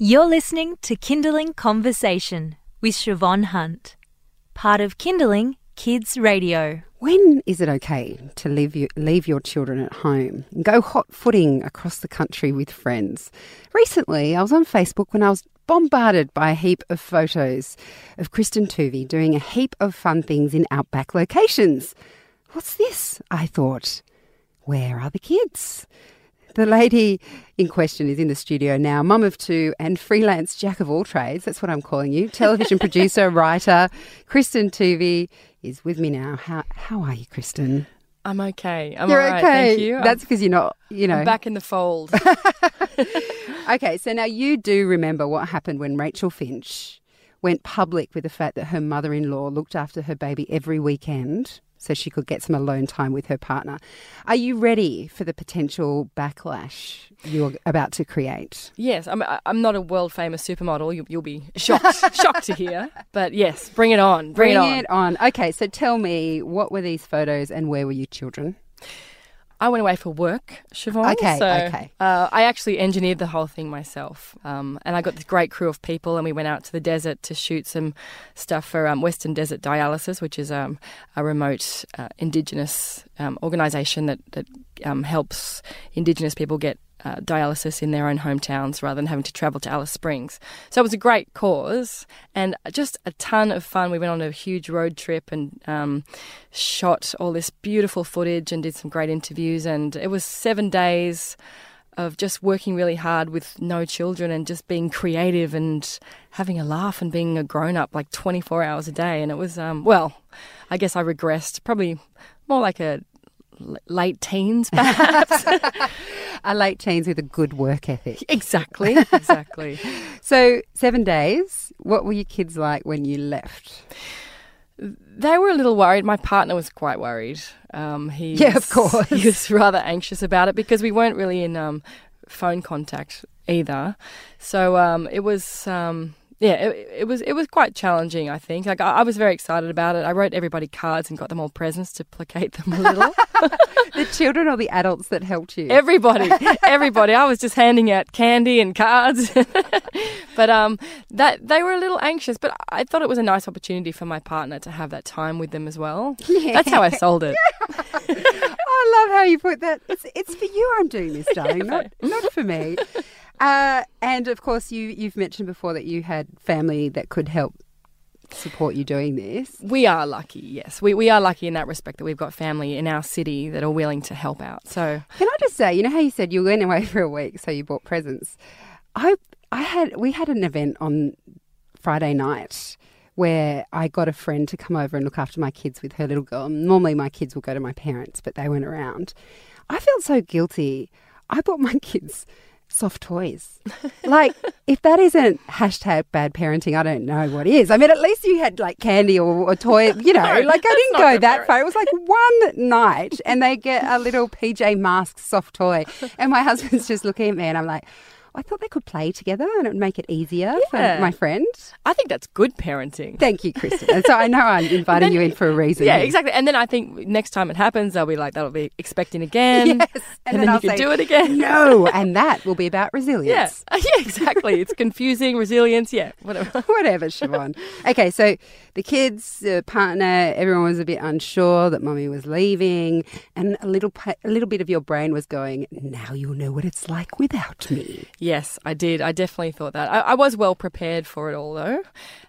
You're listening to Kinderling Conversation with Siobhan Hunt, part of Kinderling Kids Radio. When is it okay to leave, you, leave your children at home and go hot footing across the country with friends? Recently, I was on Facebook when I was bombarded by a heap of photos of Kristen Tuvey doing a heap of fun things in outback locations. What's this? I thought. Where are the kids? The lady in question is in the studio now, mum of two and freelance jack of all trades. That's what I'm calling you. Television producer, writer, Kristen Tuvey is with me now. How how are you, Kristen? I'm okay. I'm You're all right. okay. Thank you. That's because you're not, you know. I'm back in the fold. okay, so now you do remember what happened when Rachel Finch went public with the fact that her mother-in-law looked after her baby every weekend so she could get some alone time with her partner. Are you ready for the potential backlash you're about to create? yes, I'm. I'm not a world famous supermodel. You, you'll be shocked, shocked to hear. But yes, bring it on. Bring, it on. Okay, so tell me, what were these photos and where were you children? I went away for work, Siobhan. Okay, so, okay. Uh, I actually engineered the whole thing myself, um, and I got this great crew of people, and we went out to the desert to shoot some stuff for um, Western Desert Dialysis, which is um, a remote uh, Indigenous um, organisation that that um, helps Indigenous people get uh, dialysis in their own hometowns rather than having to travel to Alice Springs. So it was a great cause and just a ton of fun. We went on a huge road trip and um, shot all this beautiful footage and did some great interviews. And it was seven days of just working really hard with no children and just being creative and having a laugh and being a grown up like 24 hours a day. And it was, um, well, I guess I regressed probably more like a late teens, perhaps. A late teens with a good work ethic. exactly, exactly. So, seven days. What were your kids like when you left? They were a little worried. My partner was quite worried. Um, he Yeah, of course. He was rather anxious about it because we weren't really in um, phone contact either. So um, it was, um, yeah, it, it was it was quite challenging. I think. Like I, I was very excited about it. I wrote everybody cards and got them all presents to placate them a little. The children or the adults that helped you? everybody, everybody. I was just handing out candy and cards, but um, that they were a little anxious. But I thought it was a nice opportunity for my partner to have that time with them as well. That's how I sold it. I love how you put that. It's, it's for you I'm doing this, darling, not, not for me. Uh, and of course, you, you've mentioned before that you had family that could help support you doing this. We are lucky, yes. We, we are lucky in that respect that we've got family in our city that are willing to help out. So, Can I just say, you know how you said you went away for a week, so you bought presents. I I had we had an event on Friday night where I got a friend to come over and look after my kids with her little girl. Normally, my kids will go to my parents, but they weren't around. I felt so guilty. I bought my kids soft toys. like, if that isn't hashtag bad parenting, I don't know what is. I mean, at least you had like candy or a toy, you know, No, like I didn't go that far. It was like one night and they get a little PJ Masks soft toy. And my husband's just looking at me and I'm like, I thought they could play together and it would make it easier Yeah. for my friend. I think that's good parenting. Thank you, Kristen. So I know I'm inviting you in for a reason. Yeah, exactly. And then I think next time it happens, they'll be like, that'll be expecting again. Yes. And, then, I'll you can do it again. No, and that will be about Yeah, resilience. yeah, exactly. It's confusing, resilience, yeah, whatever. Whatever, Siobhan. okay, so the kids, the partner, everyone was a bit unsure that mommy was leaving, and a little, a little bit of your brain was going, "Now you'll know what it's like without me." Yes, I did. I definitely thought that. I, I was well prepared for it all, though.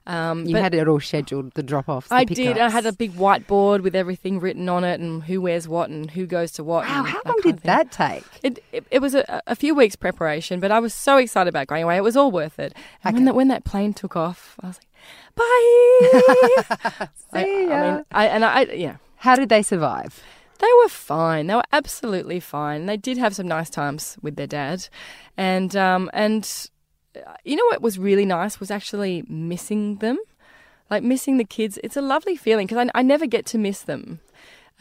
Um, You had it all scheduled, the drop-offs. I did. I had a big whiteboard with everything written on it and who wears what and who goes to what. Wow, how long did that take? It, it, it was a, a few weeks preparation, but I was so excited about going away. It was all worth it. And when, that, when that plane took off, I was like, bye. See I ya. mean, I, and I, yeah. How did they survive? They were fine. They were absolutely fine. They did have some nice times with their dad, and um, and uh, you know what was really nice was actually missing them, like missing the kids. It's a lovely feeling because I, I never get to miss them.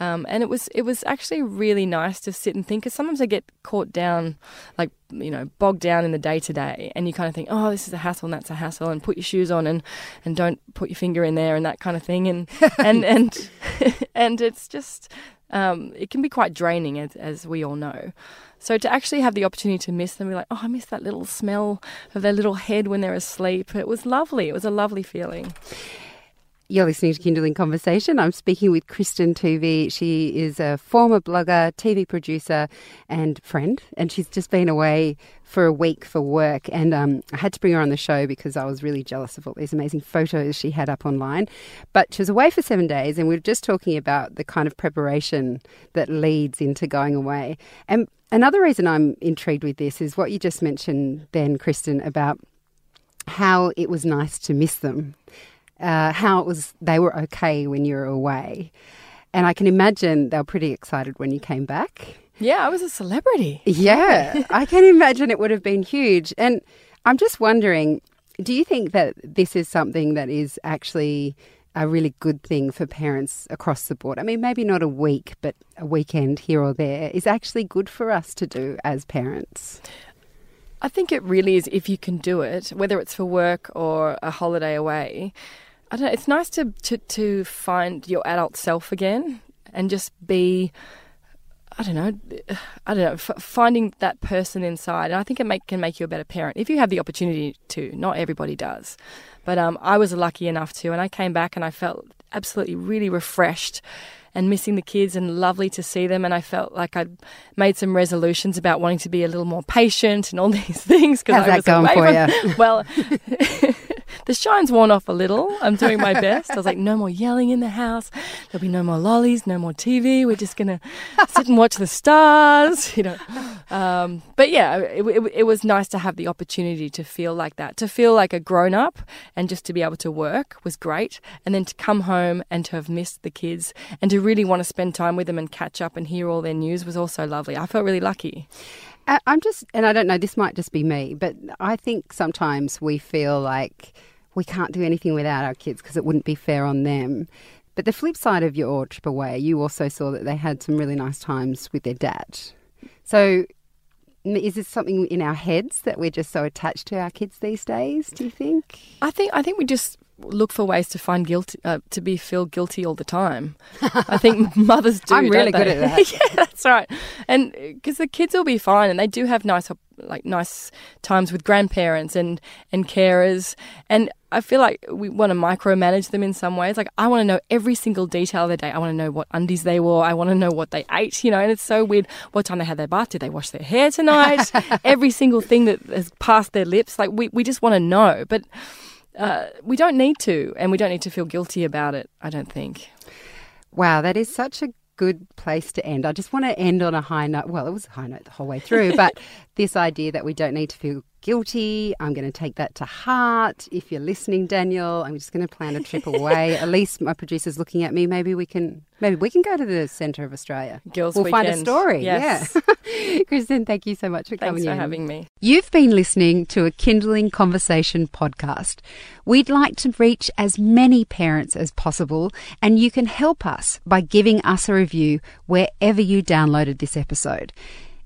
Um, and it was it was actually really nice to sit and think because sometimes I get caught down, like you know, bogged down in the day to day, and you kind of think, oh, this is a hassle and that's a hassle, and put your shoes on and and don't put your finger in there and that kind of thing, and and and and it's just Um, it can be quite draining, as, as we all know. So to actually have the opportunity to miss them, be like, oh, I miss that little smell of their little head when they're asleep. It was lovely. It was a lovely feeling. You're listening to Kinderling Conversation. I'm speaking with Kristen Tuvey. She is a former blogger, TV producer, and friend, and she's just been away for a week for work. And um, I had to bring her on the show because I was really jealous of all these amazing photos she had up online. But she was away for seven days, and we were just talking about the kind of preparation that leads into going away. And another reason I'm intrigued with this is what you just mentioned, then, Kristen, about how it was nice to miss them uh, how it was they were okay when you were away. And I can imagine they were pretty excited when you came back. Yeah, I was a celebrity. Yeah, I can imagine it would have been huge. And I'm just wondering do you think that this is something that is actually a really good thing for parents across the board? I mean, maybe not a week, but a weekend here or there is actually good for us to do as parents. I think it really is if you can do it, whether it's for work or a holiday away. I don't know, it's nice to, to, to find your adult self again and just be, I don't know, I don't know, f- finding that person inside. And I think it make, can make you a better parent if you have the opportunity to. Not everybody does. But um, I was lucky enough to, and I came back and I felt absolutely really refreshed and missing the kids and lovely to see them. And I felt like I'd made some resolutions about wanting to be a little more patient and all these things. How's I that going for you? Well, the shine's worn off a little. I'm doing my best. I was like, no more yelling in the house. There'll be no more lollies, no more TV. We're just gonna sit and watch the stars, you know. Um, but yeah, it, it, it was nice to have the opportunity to feel like that, to feel like a grown up, and just to be able to work was great. And then to come home and to have missed the kids and to really want to spend time with them and catch up and hear all their news was also lovely. I felt really lucky. I'm just, and I don't know, this might just be me, but I think sometimes we feel like we can't do anything without our kids because it wouldn't be fair on them. But the flip side of your trip away, you also saw that they had some really nice times with their dad. So is this something in our heads that we're just so attached to our kids these days? Do you think? I think I think we just look for ways to find guilt uh, to be feel guilty all the time. I think mothers do. I'm really good at that. yeah, that's right. And because the kids will be fine, and they do have nice like nice times with grandparents and and carers, and I feel like we want to micromanage them in some ways. Like I want to know every single detail of their day. I want to know what undies they wore. I want to know what they ate. You know, and it's so weird. What time they had their bath? Did they wash their hair tonight? every single thing that has passed their lips. Like we we just want to know, but uh, we don't need to, and we don't need to feel guilty about it, I don't think. Wow, that is such a good place to end. I just want to end on a high note. Well, it was a high note the whole way through, but this idea that we don't need to feel guilty. I'm going to take that to heart. If you're listening, Daniel, I'm just going to plan a trip away. at least my producer's looking at me. Maybe we can maybe we can go to the centre of Australia. Girls we'll weekend. find a story. Yes. Yeah. Kristen, thank you so much for coming. Thanks coming for in. having me. You've been listening to a Kinderling Conversation podcast. We'd like to reach as many parents as possible, and you can help us by giving us a review wherever you downloaded this episode.